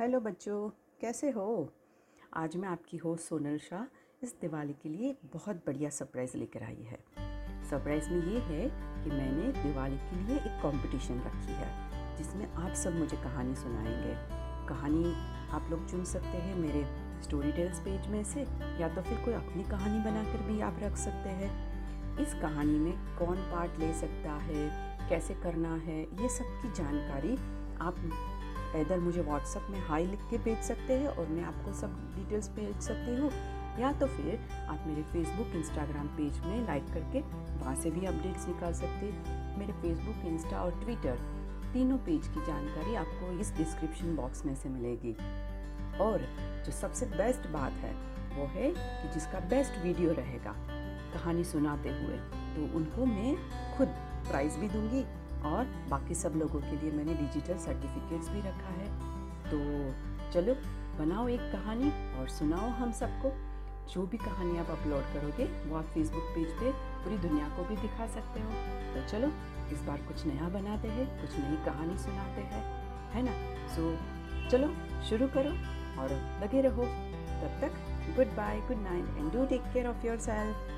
Hello बच्चों, कैसे हो? आज मैं आपकी होस्ट सोनल शाह इस दिवाली के लिए एक बहुत बढ़िया सरप्राइज़ लेकर आई है। सरप्राइज़ में ये है कि मैंने दिवाली के लिए एक कंपटीशन रखी है, जिसमें आप सब मुझे कहानी सुनाएँगे। कहानी आप लोग चुन सकते हैं मेरे स्टोरी टेल्स पेज में से, या तो फिर कोई अपनी कहानी बनाकर भी आप रख सकते हैं। इस कहानी में कौन पार्ट ले सकता है, कैसे करना है, ये सब की जानकारी आप इधर मुझे व्हाट्सअप में हाई लिख के भेज सकते हैं और मैं आपको सब डिटेल्स भेज सकती हूँ। या तो फिर आप मेरे फेसबुक इंस्टाग्राम पेज में लाइक करके वहाँ से भी अपडेट्स निकाल सकते हैं। मेरे फेसबुक इंस्टा और ट्विटर तीनों पेज की जानकारी आपको इस डिस्क्रिप्शन बॉक्स में से मिलेगी। और जो सबसे बेस्ट बात है, वो है कि जिसका बेस्ट वीडियो रहेगा, कहानी सुनाते हुए तो उनको मैं खुद प्राइज़ भी दूँगी। और बाकी सब लोगों के लिए मैंने डिजिटल सर्टिफिकेट्स भी रखा है। तो चलो बनाओ एक कहानी और सुनाओ हम सबको। जो भी कहानी आप अपलोड करोगे वो आप फेसबुक पेज पे पूरी दुनिया को भी दिखा सकते हो। तो चलो इस बार कुछ नया बनाते हैं कुछ नई कहानी सुनाते हैं है ना? सो so, चलो शुरू करो और लगे रहो। तब तक goodbye good night and do take care of yourself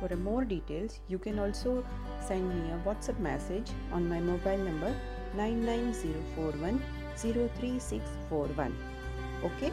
For more details, you can also send me a WhatsApp message on my mobile number 99041 03641. Okay?